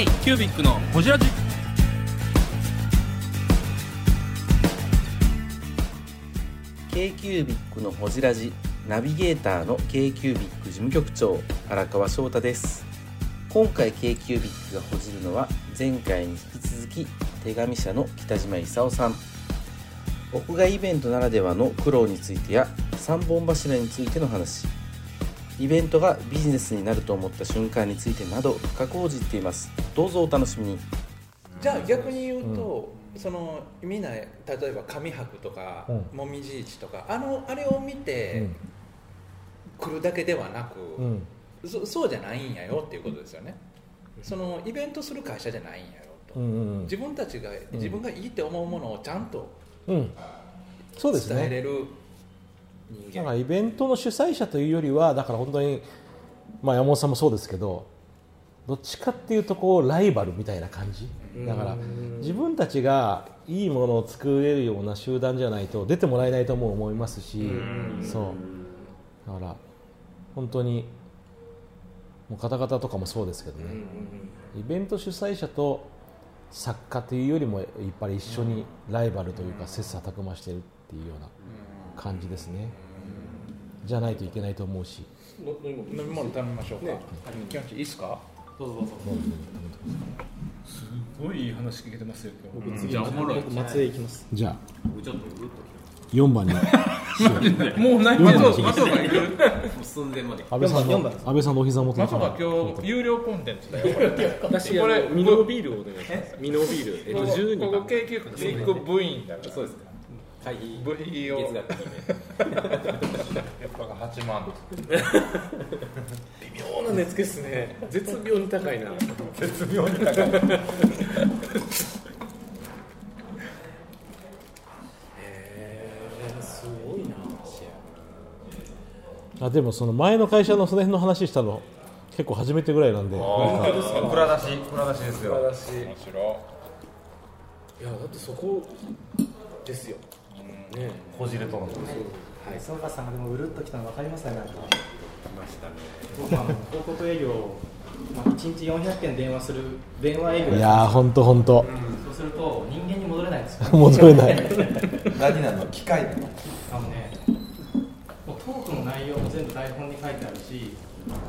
K キュービックのホジラジ。K q u b i c のほじラジ。ナビゲーターの k q u b i c 事務局長。荒川翔太です。今回 k q u b i c がほじるのは前回に引き続き手紙社の北島勲さん。屋外イベントならではの苦労についてや三本柱についての話。イベントがビジネスになると思った瞬間についてなど深く報じっています。どうぞお楽しみに。じゃあ逆に言うと、そのみんな例えば上白とか、うん。もみじ市とかあのあれを見て来るだけではなく、うん。うんそそうじゃないんやよっていうことですよね。そのイベントする会社じゃないんやよと、うんうん自分たちが自分がいいって思うものをちゃんとうん。そうですね。伝えれる人間、だからイベントの主催者というよりはだから本当に、まあ、山本さんもそうですけどどっちかっていうとこうライバルみたいな感じ。だから自分たちがいいものを作れるような集団じゃないと出てもらえないとも思いますしそう。だから本当にもう方々とかもそうですけどね。イベント主催者と作家というよりもやっぱり一緒にライバルというか切磋琢磨してるっていうような感じですね。じゃないといけないと思うし。飲み物頼みましょうか、キョンチいいですか？すごいいい話聞けてますよ今日。じゃあおもろい。松江行きます。じゃあ。僕ちょっとうるっと4番にもうない四番まにさかきたもう寸前まで。安倍さんの安倍さんのお膝元まさか今日有料コンテンツだよ。これ私あこれのミノビールをお願いします。ミノビールえっとここ12番。ここ京急ビッグ部員だからそうですか会費部費を月額決めやっぱが8万。微妙な値付けですね。絶妙に高いな。絶妙に高い。すごいな。あでもその前の会社のその辺の話したの結構初めてぐらいなんで蔵出し。蔵出しですよ。私面白。いやだってそこですよね。こじれとるの磯川さんがでもうるっときたの分かりますねなんか。来ましたね。僕はあの広告営業、まあ、1日400件電話する電話営業いやー本当本当そうすると人間に戻れないんですよ。戻れない。何なの機械な。のあのねもうトークの内容も全部台本に書いてあるし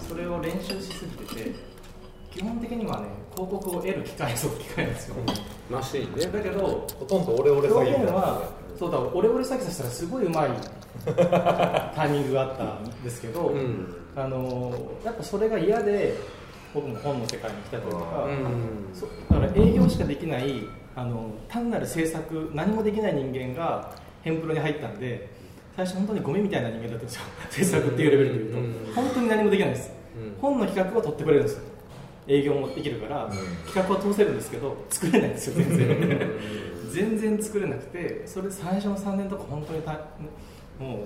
それを練習しすぎてて基本的にはね広告を得る機会そう機会なんですよ。マシーンね。だけどほとんどオレオレ詐表欺みたいな。現はそうだオレオレ詐欺させたらすごいうまいタイミングがあったんですけど、うん。あのやっぱそれが嫌で僕も本の世界に来たりとか、うん。そだから営業しかできないあの単なる制作何もできない人間がヘンプロに入ったんで最初本当にゴミみたいな人間だったんですよ。制作っていうレベルでいうと、うん。本当に何もできないんです、うん。本の企画は取ってくれるんですよ営業もできるから、企画は通せるんですけど作れないんですよ全然。全然作れなくてそれ最初の3年とか本当にたも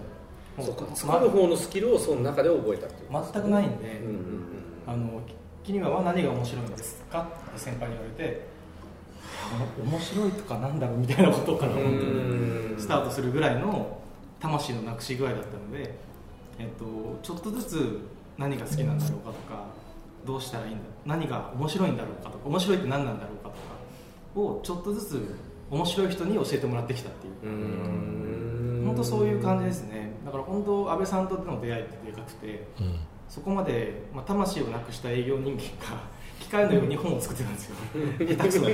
うもそうか作る方のスキルをその中で覚えたっていう全くないんで、うんうんあの君は何が面白いんですか？って先輩に言われてあ面白いとかなんだろうみたいなことからうん本当にうん。スタートするぐらいの魂のなくし具合だったので、えっと、ちょっとずつ何が好きなんだろうかとかどうしたらいいんだ何が面白いんだろうかとか面白いって何なんだろうかとかをちょっとずつ面白い人に教えてもらってきたっていう。うん。本当そういう感じですね。だから本当安倍さんとの出会いってでかくてうん。そこまで、まあ、魂をなくした営業人間が機械のように本を作ってたんですよ下手くそで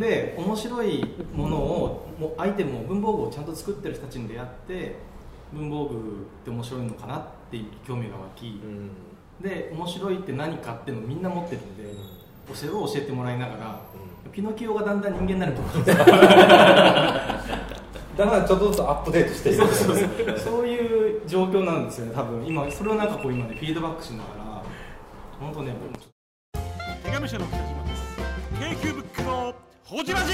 で面白いものをもうアイテムを文房具をちゃんと作ってる人たちに出会って文房具って面白いのかなっていう興味が湧きうんで面白いって何かっていうのをみんな持ってるんでそれを教えてもらいながらピノキオがだんだん人間になると思う んですよだからちょっとずつアップデートしていく。そうそうそう。そういう状況なんですよね多分。今それをなんかこう今ねフィードバックしながら本当ね手紙社の北島です。k q ブックのほじラジ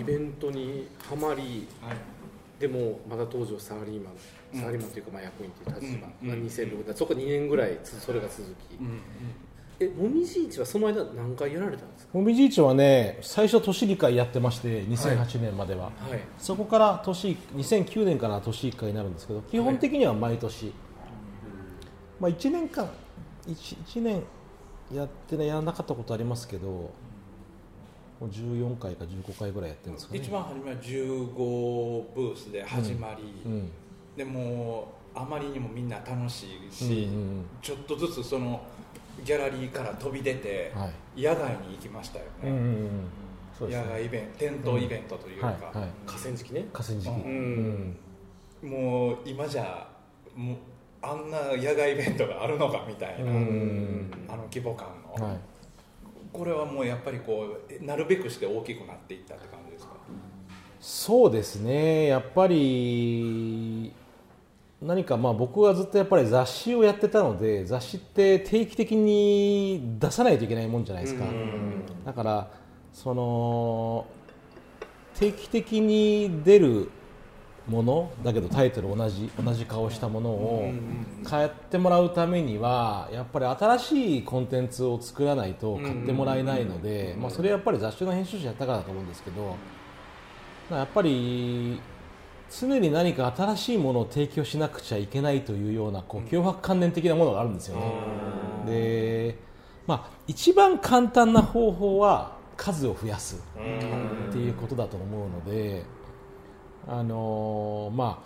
イベントにはまりはいでもまだ当時はサラリーマン、サラリーマンというかまあ役員という立場、うん。まあ、2006年そこ2年ぐらいつそれが続き、えもみじ市はその間何回やられたんですか？もみじ市はね最初年2回やってまして2008年までは、はい。そこから年2009年から年1回になるんですけど基本的には毎年、まあ、1年間 1, 一年やってねやらなかったことありますけどもう14回か15回ぐらいやってるんですかね。一番初めは15ブースで始まり、うん。でもうあまりにもみんな楽しいし、うんうんちょっとずつそのギャラリーから飛び出て、はい。野外に行きましたよね、うんうんうん野ね外イベント店頭イベントというか、はいはい。河川敷ね。河川敷、うん。もう今じゃもうあんな野外イベントがあるのかみたいな、うん。あの規模感の、はいこれはもうやっぱりこうえなるべくして大きくなっていったって感じですか？そうですね。やっぱり何かまあ僕はずっとやっぱり雑誌をやってたので雑誌って定期的に出さないといけないもんじゃないですか。だからその定期的に出るものだけどタイトル同じ同じ顔したものを買ってもらうためにはやっぱり新しいコンテンツを作らないと買ってもらえないので、まあ、それはやっぱり雑誌の編集者やったからだと思うんですけどやっぱり常に何か新しいものを提供しなくちゃいけないというようなこう脅迫観念的なものがあるんですよね。でまあ、一番簡単な方法は数を増やすっていうことだと思うので、あのーま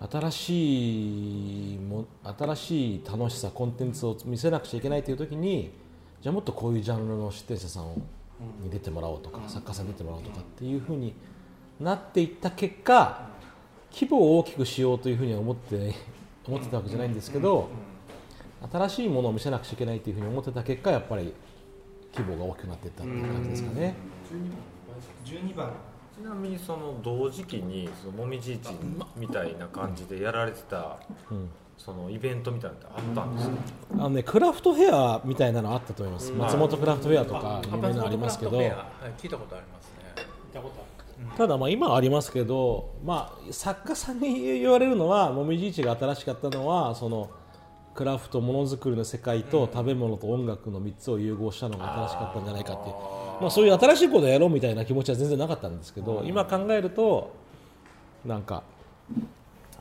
あ、新しいも新しい楽しさコンテンツを見せなくちゃいけないという時にじゃあもっとこういうジャンルの出展者さんをに出てもらおうとか、作家さんに出てもらおうとかっていうふうになっていった結果規模を大きくしようというふうには思って、思ってたわけじゃないんですけど、新しいものを見せなくちゃいけないというふうに思ってた結果やっぱり規模が大きくなっていったっていう感じですかね。12番ちなみにその同時期にそのもみじいちみたいな感じでやられてたうん。そのイベントみたいなのってあったんですか、あのね、クラフトフェアみたいなのあったと思います、うん松本クラフトフェアとか有名なのありますけど、はい聞いたことありますね。見たことあるただ、まあ今はありますけど、まあ、作家さんに言われるのは、もみじいちが新しかったのは、そのクラフト、ものづくりの世界と食べ物と音楽の3つを融合したのが新しかったんじゃないかっていう、まあ、そういう新しいことをやろうみたいな気持ちは全然なかったんですけど、今考えると、なんか、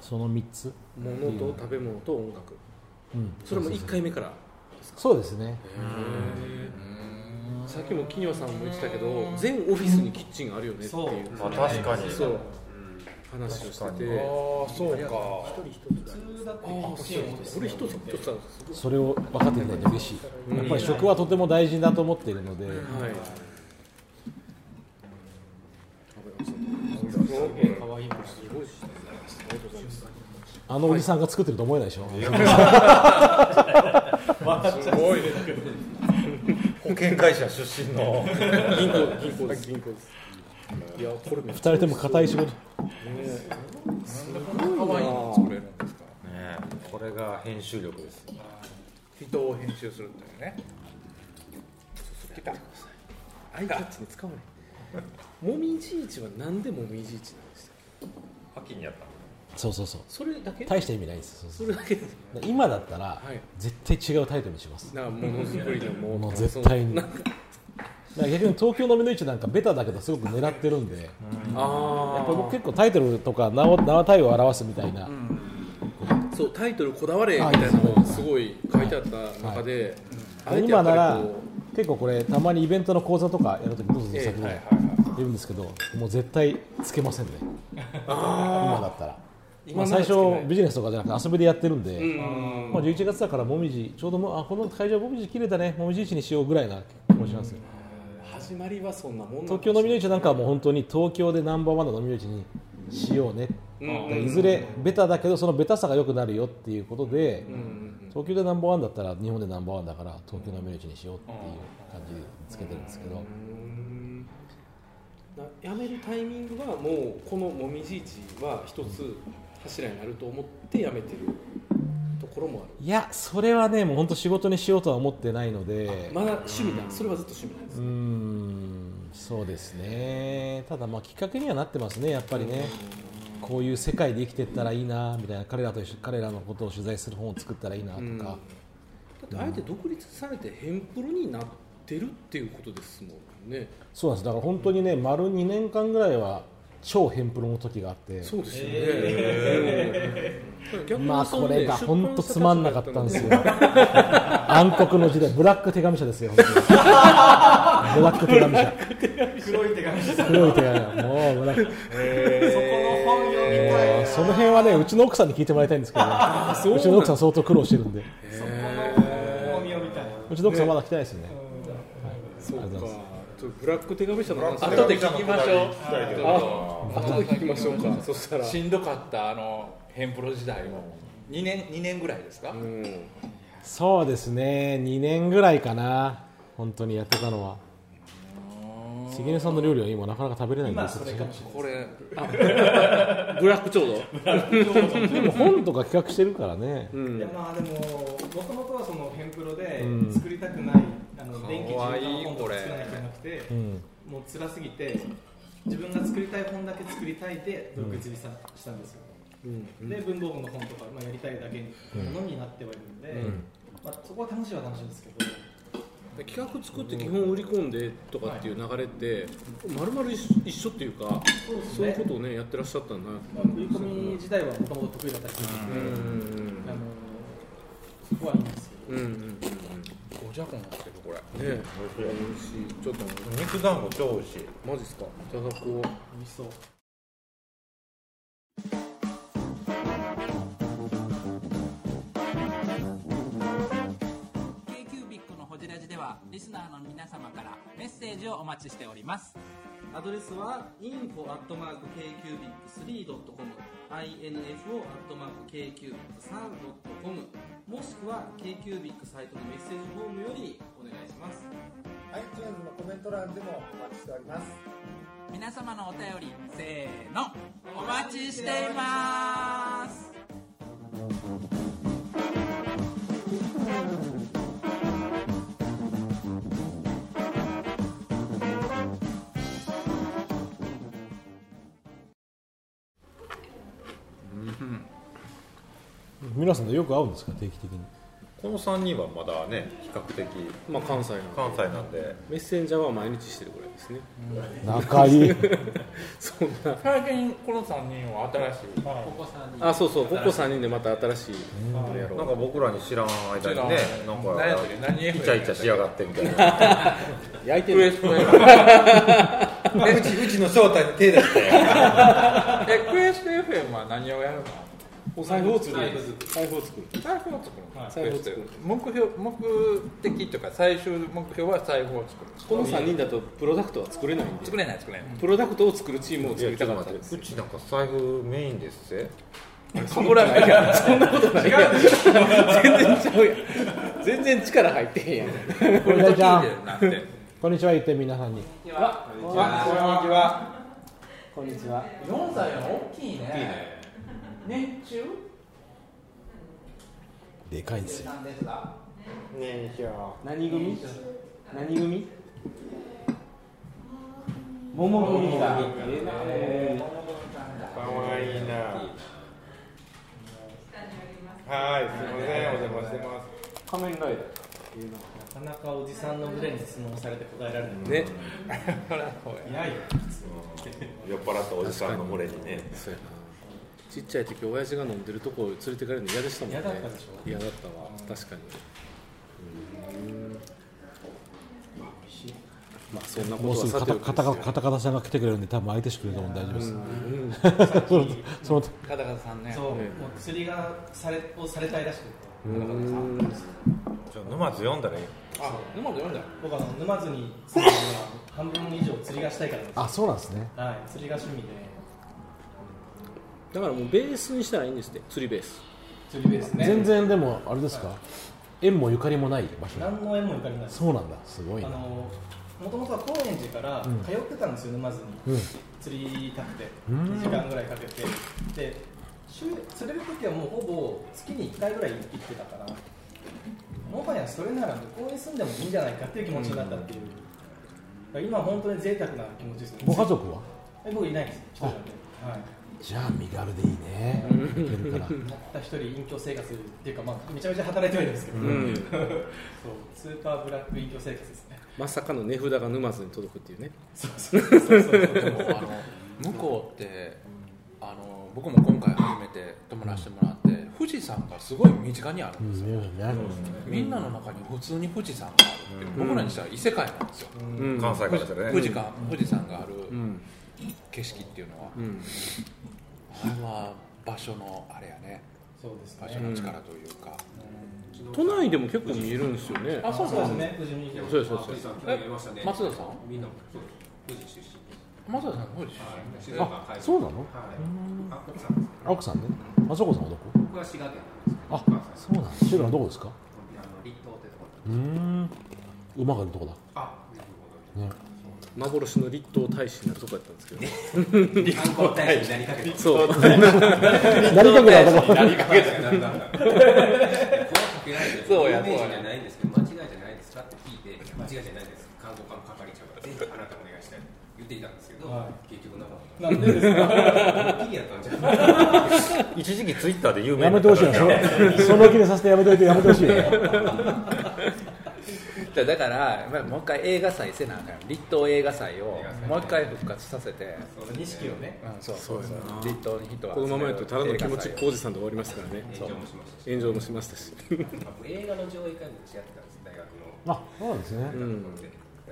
その3つ、物と食べ物と音楽。うん、それも1回目から。そうですね。さっきも木庭さんも言ってたけど全オフィスにキッチンがあるよねっていう。そう。まあ、確かに。そう。話をしてて。ああそうか。普通だって欲しいもんですこれ一つ一つそれを分かっていただいて嬉しい、やっぱり食はとても大事だと思っているので、はいかわいいもんすごいですねありがとうござい。ますあのおじさんが作ってると思えないでしょ、すごいね。保険会社出身の。銀行。銀行です。銀行ですいやこれめっ2ちゃ人とも硬い仕事、可愛いの作れるんです。かね。これが編集力です人を編集するというね。来た。アイキャッチに使わないもみじ市はなんでもみじ市なんですか？秋にやったそうそうそう、それだけ？大した意味ないです、それだけ？です今だったら、はい。絶対違うタイトルにします、なものづくりのももう。の絶対に。逆に東京のみの市なんかベタだけどすごく狙ってるんで、やっあぱり僕結構タイトルとか名を名対を表すみたいな、あそうタイトルこだわれみあたいなのはいがすごい書いてあった中で、今ならこ結構これたまにイベントの講座とかやるときどうぞええ先にはい言うんですけど、もう絶対つけませんね、今だったら。今まあ、最初ビジネスとかじゃなくて遊びでやってるんで、まあ、11月だからもみじちょうどもあこの会場もみじ綺麗だね。もみじ市にしようぐらいな気もしますよ。始まりはそんなもん東京のみの市なんかはもう本当に東京でナンバーワンの飲みの市にしようね、うん。いずれベタだけどそのベタさが良くなるよっていうことで、東京でナンバーワンだったら日本でナンバーワンだから東京のみの市にしようっていう感じでつけてるんですけど、うん。な辞めるタイミングはもうこのもみじ市は一つ柱になると思って辞めてるところもある。いやそれはねもう本当仕事にしようとは思ってないので、まだ趣味だ。それはずっと趣味なんですうーんそうですね。ただまあきっかけにはなってますねやっぱりね、こういう世界で生きていったらいいなみたいな彼らと一緒彼らのことを取材する本を作ったらいいなとか、うん。だってあえて独立されてヘンプロになってるっていうことですもんね。そうなんです。だから本当にね丸2年間ぐらいは超ヘンプロの時があって。そうですよね、逆にまあこれが本当つまんなかったんですよ。暗黒の時代。ブラック手紙社ですよ本当に。ブラック手紙社。黒い手紙さ黒い手紙もうブラック。そこの本読みたいなその辺はねうちの奥さんに聞いてもらいたいんですけど、うちの奥さん相当苦労してるんで。そこの本読みたいなうちの奥さんまだ来てないですよね。そうかちょっとブラック手紙社の話。後で聞きましょう。あ後で聞きましょうか。そしたら。しんどかったあのヘンプロ時代も。2年2年ぐらいですか、うん。そうですね。2年ぐらいかな。本当にやってたのは。関根さんの料理は今なかなか食べれないんです今それかもしれない。これブラックちょうどでも本とか企画してるからね。うん。いやまあでももともとはそのヘンプロでうん。作りたくない、かわいい電気自動化の本とか作らなきゃいけなくて、うん。もう辛すぎて自分が作りたい本だけ作りたいで独立した,、したんですよ、うん。で文房具の本とか、まあ、やりたいだけのものになってはいるんで、まあ、そこは楽しいは楽しいんですけど。企画作って基本売り込んでとかっていう流れってまるまる一緒っていうかそうですそういうことをねやってらっしゃったんだな。まあ、売り込み自体はもともと得意だったりするので、うん。あのそこはいいんですけど。うんうんうんおじゃこになってるこれ。ね美味しい。ちょっと肉団子超美味しい。マジっすか？いただこう美味しそう k q b i c のホジラジではリスナーの皆様からメッセージをお待ちしております。アドレスは info.kcubic3.com info.kcubic3.com もしくは KQBIC サイトのメッセージフォームよりお願いします。iTunes のコメント欄でもお待ちしております。皆様のお便りせーのお待ちしています皆さんとよく会うんですか定期的に？この3人はまだね比較的まあ関西の関西なんで。メッセンジャーは毎日してるぐらいですね。仲いい。そんな。最近この3人は新しい。あそうそうここ3人でまた新しいやろう。なんか僕らに知らん間にねなんか何やったっけイチャイチャしやがってみたいな。焼いてる。クエスト FM うちうちの正体に手出して。えクエスト FM は何をやるの？お財布を作る財布を作る。財布を作る。の財布を作る。目標目的というか最終目標は財布を作る。この3人だとプロダクトは作れないんで。作れない作れない。プロダクトを作るチームを作りたかったですて。うちなんか財布メインですぜ。そことないやん。そんなことないやん。全然ちゃうやん。全然力入ってへんやん。これ大ちゃんこんにちは言って皆さんに。こんにちは。こんにちは。こんにちは。4歳の大きいね熱中でかいんですよ。なんですが何組？何組？桃組がか。わいいな。はいすいませんお邪魔してます。仮面ライダーなかなかおじさんの胸に質問されて答えられない。ね。いやいや酔っ払ったおじさんの群れにね。そうやなちっちゃい時親父が飲んでるとこ連れてかれるの嫌でしたもんね。嫌だったでしょ？嫌だったわ。確かに。うん。まあそんなこともうすぐカタはさておきカタカタカタさんが来てくれるんで多分相手してくれると思うんで大丈夫です、そのそのカタカタさんねそう、もう薬がされをされたいらしくてうんじゃあ沼津読んだらいいあ沼津読んだ僕あの沼津に半分以上釣りがしたいからですあそうなんですねはい釣りが趣味でだからもうベースにしたらいいんですって釣りベース。釣りベースね。全然でもあれですか？縁もゆかりもない場所。何の縁もゆかりない。そうなんだ。すごいな。あのもともとは高円寺からうん。通ってたんですよ、沼津に、うん。釣りたくてうん。2時間ぐらいかけて。で週釣れる時はもうほぼ月に1回ぐらい行ってたからもはやそれなら向こうに住んでもいいんじゃないかっていう気持ちになったっていう、だから今本当に贅沢な気持ちですね。ご家族は？え僕いないんです一人なんで、はい、じゃあ身軽でいいね。いけるからたった一人隠居生活っていうか、まあ、めちゃめちゃ働いてはいるんですけど、うん。そうスーパーブラック隠居生活ですね。まさかの値札が沼津に届くっていうね。そうそうそうそうでもあの向こうってあの僕も今回初めて泊まらせてもらって富士山がすごい身近にあるんですよ、みんなの中に普通に富士山があるって、僕らにしたら異世界なんですよ、うん。関西からしたらね。富士か富士山がある。ん景色っていうのは、うん。あれは場所のあれやね。そうですね。場所の力というか、都内でも結構見えるんですよね。あそうですね。富士見てそうですそうです。え松田さんみんな富士出身松田さん？富士出身あそうなの？奥さんですあ奥さんね。あそこさんはどこ？僕は滋賀県なんですあそうなんだ滋賀のどこですか？あの立東ってとこうーん。馬がいるとこだ。あね幻の立東大使になるとこやったんですけど。立東大使になりかけた。そう。なりかけたとこ。なりかけたそうや。有名人じゃないんですけど間違いじゃないです。かって聞いて間違いじゃないです。観光課の係長がぜひあなたお願いしたいと言っていたんですけど、結局なかったなんでですか？一気にやったんじゃない一時期ツイッターで有名やめてほしいなそその気にさせてやめといてやめてほしいねでだからまあもう一回映画祭せなあかん。立東映画祭をもう一回復活させて。錦をね。うんそうそう。そう立東に人はこのままやとただの気持ちっこおじさんでで終わりますからね。炎上もしましたし炎上もしましたし映画の上映会も私やってたんです大学の。あそうなんですね。うん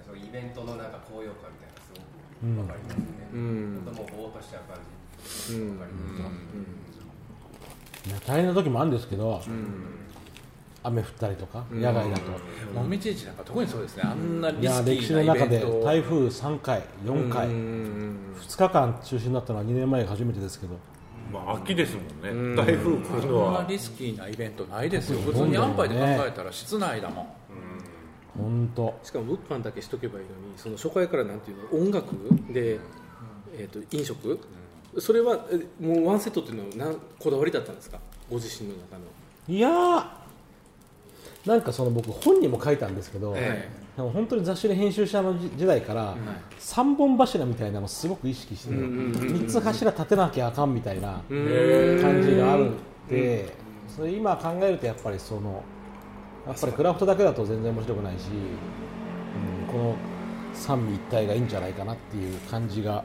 そういうイベントのなんか高揚感みたいなすごく分かりますね、うん。本当もうぼーっとしちゃう感じ。うん。分かります、ね。大変な時もあるんですけど、雨降ったりとか、野外だと、もみじ市なんか特にそうですね。あんないリやスキ歴史の中でーなイベント。を台風3回、4回、うん2日間中止になったのは2年前が初めてですけど、まあ秋ですもんうん。ね台風来るのこんなはリスキーなイベントないですよ。うん。普通に安牌で考えたら室内だもん。本当、しかも物販だけしとけばいいのにその初回からなんていうの音楽で、えー、と飲食、それはえもうワンセットっていうのはなんこだわりだったんですか？ご自身の中の。いやー、なんかその僕、本にも書いたんですけど、えでも本当に雑誌で編集者の時時代から、3本柱みたいなのをすごく意識して、うんうんうん3つ柱立てなきゃあかんみたいな感じがあるんで、それ今考えるとやっぱりそのやっぱりクラフトだけだと全然面白くないし、うん、この三位一体がいいんじゃないかなっていう感じが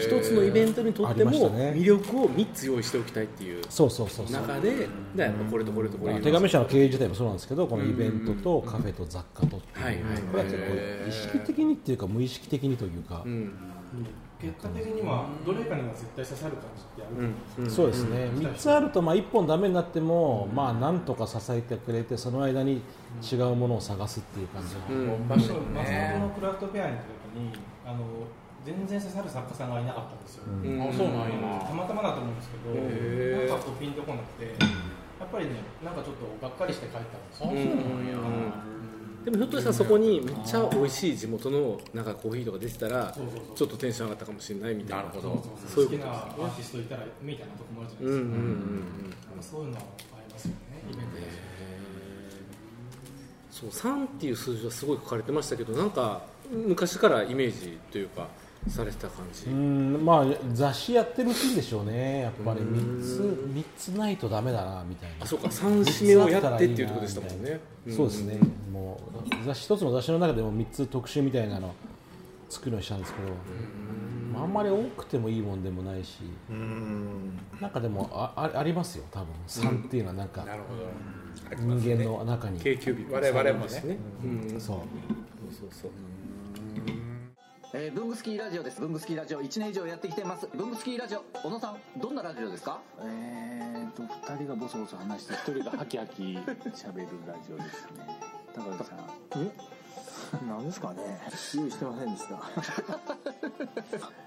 一つのイベントにとってもね。魅力を3つ用意しておきたいっていうそうそうそうそう。中ででやっぱこれとこれとこれ手紙社の経営自体もそうなんですけどこのイベントとカフェと雑貨とっていうはいはいこれは結構意識的にっていうか無意識的にというか、うん。結果的にはどれかには絶対刺さる感じってあるうんですよそうですね。3つあるとまあ1本ダメになっても、まあなんとか支えてくれてその間に違うものを探すっていう感じが、うん。場所松本のクラフトフェアに行った時にあの全然刺さる作家さんがいなかったんですよ、うん。あそうなんや。たまたまだと思うんですけどなんかこうピンとこなくてやっぱりねなんかちょっとがっかりして帰ったんですよ、うんでもひょっとしたらそこにめっちゃ美味しい地元のなんかコーヒーとか出てたらちょっとテンション上がったかもしれないみたいな。なるほど。そうそういう好きなアことーティストいたらみたいなとこもあるじゃうなんいですか、うんうんうんなん。かそういうのはありますよねイベントで、そう3っていう数字はすごい書かれてましたけどなんか昔からイメージというかされてた感じ、うんまあ雑誌やってるうちでしょうね。やっぱり3つ三つないとダメだなみたいな。あそうか。3締めをやってっていうところでしたもんね。そうですね、もう雑誌一つの雑誌の中でも3つ特集みたいなの作るようにしたんですけど、まあ、あんまり多くてもいいもんでもないし、なんかでもああありますよ多分。3っていうのはなんか、人間の中に、我々もね。ですね、うん、そう。そうそうえー、ブングスキーラジオです。ブングスキーラジオ。1年以上やってきてます。ブングスキーラジオ、小野さん、どんなラジオですか？えーと2人がボソボソ話して1人がハキハキ喋るラジオですね。高橋さん。え？何ですかね？用意してませんでした。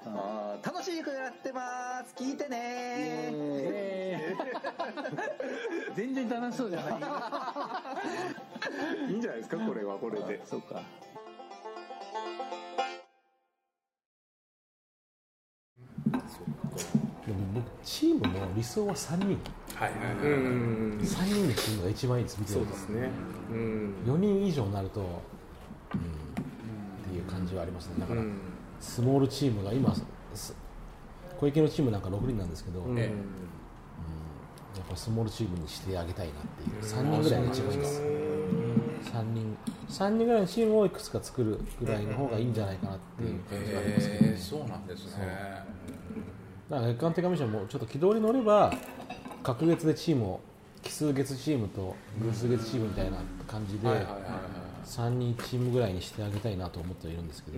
あー楽しくやってます。聞いてね。全然楽しそうじゃない。いいんじゃないですか？これはこれで。そうかでも僕チームの理想は3人。はいはいはい、うん。3人でチームが一番いいです見てるそうですね。うん。4人以上になると、うん、っていう感じはありますね。だから、うん。スモールチームが今す小池のチームなんか6人なんですけど、うん。うん。やっぱスモールチームにしてあげたいなっていう3人ぐらいが一番いいです。3人。3人ぐらいのチームをいくつか作るぐらいの方がいいんじゃないかなっていう感じはありますけど、へえそうなんですねだから月間手紙社もちょっと軌道に乗れば隔月でチームを奇数月チームと偶数月チームみたいな感じではいはいはいはい3人チームぐらいにしてあげたいなと思ってはいるんですけど、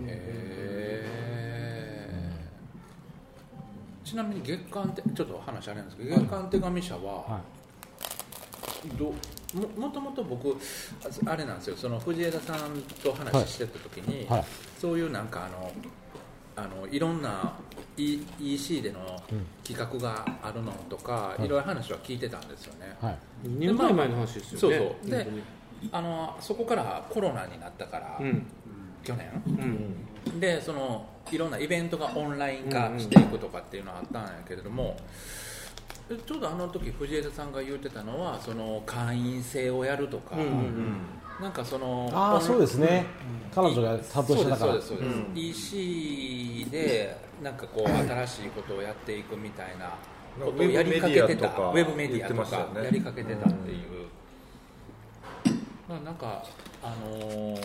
ちなみに月間ってちょっと話あれなんですけど月間手紙社は、どももともと僕ああれなんですよ。その藤枝さんと話してた時に、はい。そういうなんかあのあのいろんな E- EC での企画があるのとか、はい。いろいろ話は聞いてたんですよね、はい。二年前の話ですよね。そうそう。本であのそこからコロナになったから、うん。去年、うん。でそのいろんなイベントがオンライン化していくとかっていうのはあったんやけれども、ちょうどあの時藤枝さんが言ってたのはその会員制をやるとか、うんうんうんなんかそのああそうですね、彼女が担当してたから。そうですそうですそうです、EC でなんかこう新しいことをやっていくみたいなことをやりかけてたウェブメディアとかやりかけてたっていう、まあなんかあのー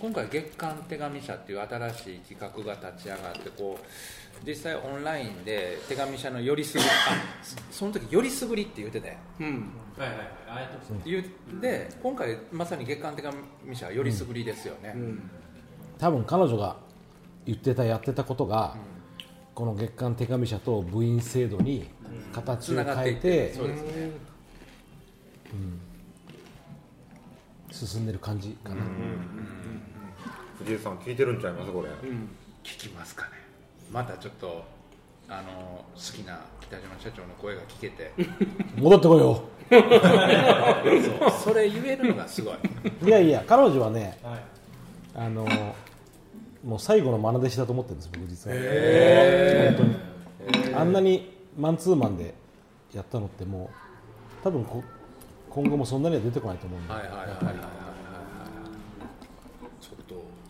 今回月刊手紙社っていう新しい企画が立ち上がってこう実際オンラインで手紙社のよりすぐりあそその時よりすぐりって言ってて、うんはいはいはい。ああやってます言って今回まさに月刊手紙社はよりすぐりですよね、多分彼女が言ってたやってたことが、この月間手紙社と部員制度に形を変えてそうですね。うん。進んでる感じかな、藤井さん聞いてるんちゃいますこれ、聞きますかね。またちょっとあの好きな北島社長の声が聞けて。戻ってこいよ。そうそれ言えるのがすごい。いやいや彼女はね、あのもう最後の愛弟子だと思ってるんです僕実は、へー。本当に。あんなにマンツーマンでやったのってもう多分こ今後もそんなには出てこないと思うんで、はいはいはいはい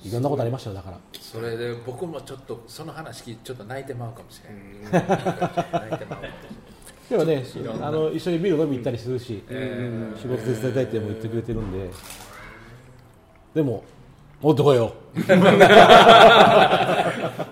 いろんなことありましたよだから。それで僕もちょっとその話聞いてちょっと泣いてまうかもしれない泣いてまう でもねあの一緒にビール飲み行ったりするし、えー仕事手伝いたいっても言ってくれてるんで。でも持ってこいよ。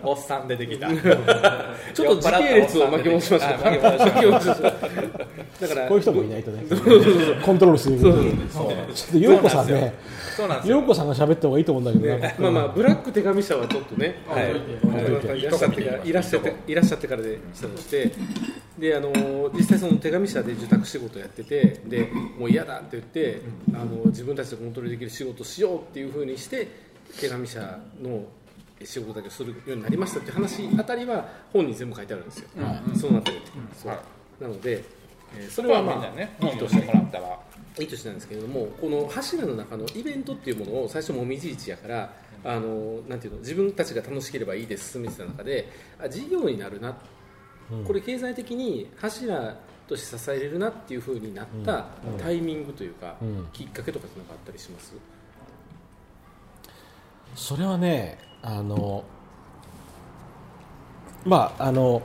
おっさん出てきた。ちょっと時系列を巻き戻しましょう。あ巻き戻しましょ だからこういう人もいないとね。コントロールする。そうそうちょっと陽子さんねそうなんですよ。陽子さんが喋った方がいいと思うんだけどな。まあまあブラック手紙社はちょっとね、はい。い。らっしゃってからいらっしゃっていらっしゃってからでしたとしてであの実際その手紙社で受託仕事やっててでもう嫌だって言ってあの自分たちでコントロールできる仕事をしようっていうふうにして手紙社の仕事だけをするようになりましたっていう話あたりは本に全部書いてあるんですよ、はい。そのあたりって、そう。なので、えーそれはまあいいとし本読んでもらったら。いいとしてなんですけれどもこの柱の中のイベントっていうものを最初もみじ市やからあのなんていうの自分たちが楽しければいいで進めてた中であ事業になるな、うん。これ経済的に柱として支えれるなっていうふうになったうん。タイミングというか、うん。きっかけとかって何かあったりします？それはねあのまああの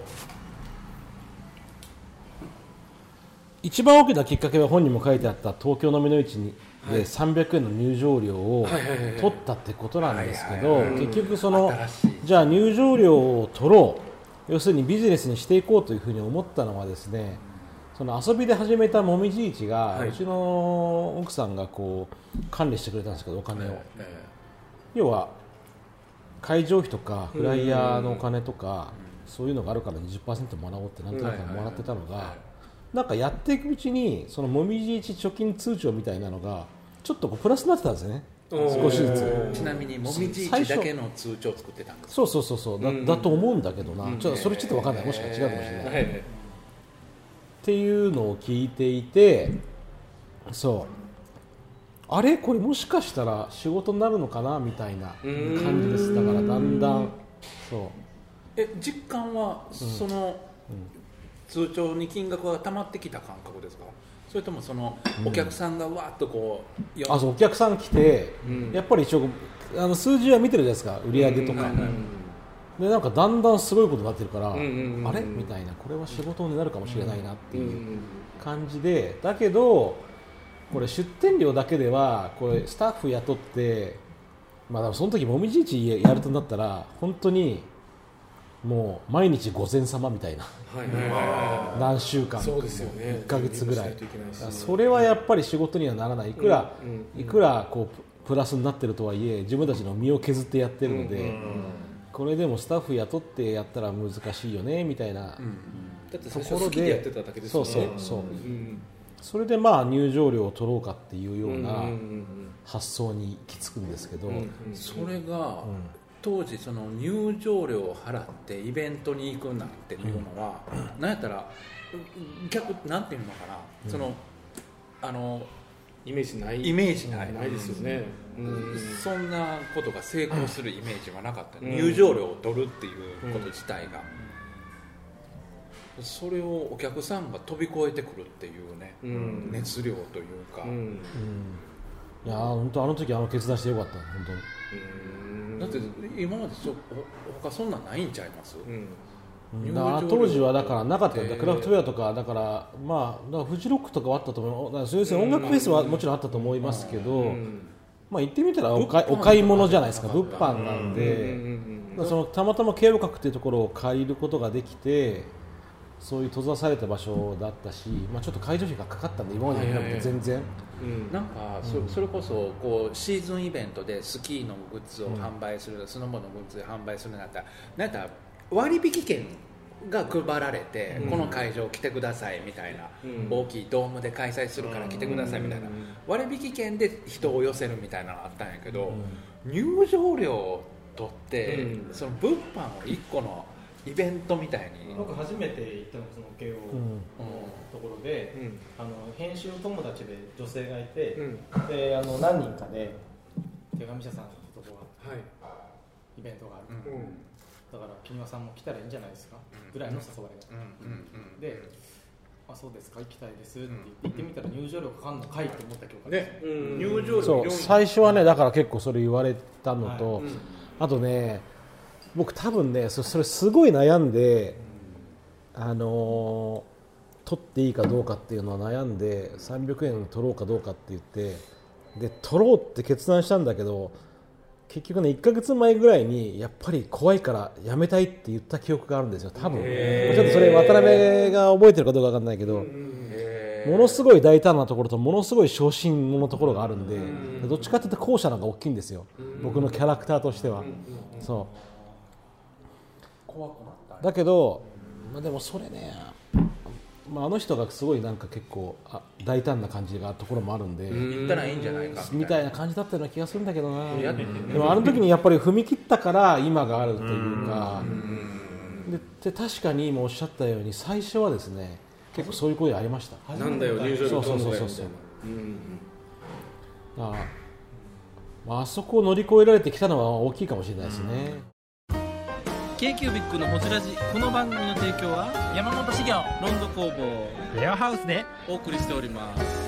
一番大きなきっかけは本にも書いてあった東京のみの市にはい。で300円の入場料をはいはいはいはい。取ったってことなんですけどはいはいはい。結局そのじゃあ入場料を取ろう。要するにビジネスにしていこうというふうに思ったのはですねその遊びで始めたもみじ市が、はい。うちの奥さんがこう管理してくれたんですけどお金を、要は会場費とかフライヤーのお金とか、そういうのがあるから20%もらおうってなんとなくもらってたのが、なんかやっていくうちにそのもみじ市貯金通帳みたいなのがちょっとこうプラスになってたんですね。少しずつ。ちなみにもみじ最初市だけの通帳を作ってたんですそうそうそうそう。だ,、だと思うんだけどな、ちょっとそれちょっと分かんない。もしかしたら違うかもしれない、っていうのを聞いていてそう。あれ？これもしかしたら仕事になるのかな？みたいな感じです。だからだんだん。そう。え実感はその通帳に金額が溜まってきた感覚ですか？それともそのお客さんがわーっとこうよあそうお客さん来て、うん。やっぱり一応あの数字は見てるじゃないですか売り上げとか、でなんかだんだんすごいことになってるから、うんうんうんあれ？みたいな。これは仕事になるかもしれないなっていう感じでだけどこれ出店料だけではこれスタッフ雇ってまあその時もみじ市やるとなったら本当にもう毎日午前様みたいな、はい。何週間そうですよね。1か月ぐらい。準備もしないといけないし。だからそれはやっぱり仕事にはならない。いくら、うん。うんうんいくらこうププラスになってるとはいえ自分たちの身を削ってやってるので、うん。うんうんこれでもスタッフ雇ってやったら難しいよねみたいな、ところ好きでやってただけですそうよね。そうそう、ん。それでまあ入場料を取ろうかっていうようなうんうんうんうん。発想に行き着くんですけど、それが、当時その入場料を払ってイベントに行くなんていうのは、なんやったら逆なんていうのかな、うん。そのあのイメージない。イメージない、ないですよね。うん。そんなことが成功するイメージはなかった、うん。入場料を取るっていうこと自体が、それをお客さんが飛び越えてくるっていうね、うん。熱量というか、うん。いやー本当あの時あの決断してよかった。本当にだって今までそほ他そんなんないんちゃいます、うん。当時はだからなかったんだ。クラフトウェアとかだからまあだからフジロックとかはあったと思う。だからそういう音楽フェスはもちろんあったと思いますけど、まあ言ってみたらお買いお買い物じゃないですか。物販なんで、そのたまたま経路閣っていうところを借りることができてそういう閉ざされた場所だったし、まあ、ちょっと会場費がかかったんで今までに比べて全然、なんかそ,、うん。それこそこうシーズンイベントでスキーのグッズを販売する、スノボのグッズで販売するんだった。らなんか割引券が配られて、うん。この会場来てくださいみたいな、うん。大きいドームで開催するから来てくださいみたいな、割引券で人を寄せるみたいなのがあったんやけど、入場料を取って、うん。その物販を1個のイベントみたいに。僕初めて行ったのがその慶応のところで、あの編集友達で女性がいて、であの何人かで手紙社さんってとこが、イベントがある、だから木庭さんも来たらいいんじゃないですか、ぐらいの誘われが、であそうですか？行きたいですって言って行ってみたら入場料かかんのかいって思った記憶があるんですよ。そう。最初はねだから結構それ言われたのと、はい。うん。あとね僕多分ねそそれすごい悩んで、あのー取っていいかどうかっていうのは悩んで300円取ろうかどうかって言ってで取ろうって決断したんだけど結局ね1か月前ぐらいにやっぱり怖いからやめたいって言った記憶があるんですよ多分。ちょっとそれ渡辺が覚えてるかどうか分かんないけどものすごい大胆なところとものすごい小心者のところがあるんでどっちかっていうと後者の方が大きいんですよ。僕のキャラクターとしては。そうだけど、まあ、でもそれね、まあ、あの人がすごいなんか結構あ大胆な感じがところもあるんで行ったらいいんじゃないか。みたいな感じだったような気がするんだけどな。やでもあの時にやっぱり踏み切ったから今があるというかでで確かに今おっしゃったように最初はですね結構そういう声ありました。なんだよ入場料そうそう。どんどんやそうそうああそこを乗り越えられてきたのは大きいかもしれないですね、k q b i c のホジラジ。この番組の提供は山本資源ロンド工房レアハウスで。お送りしております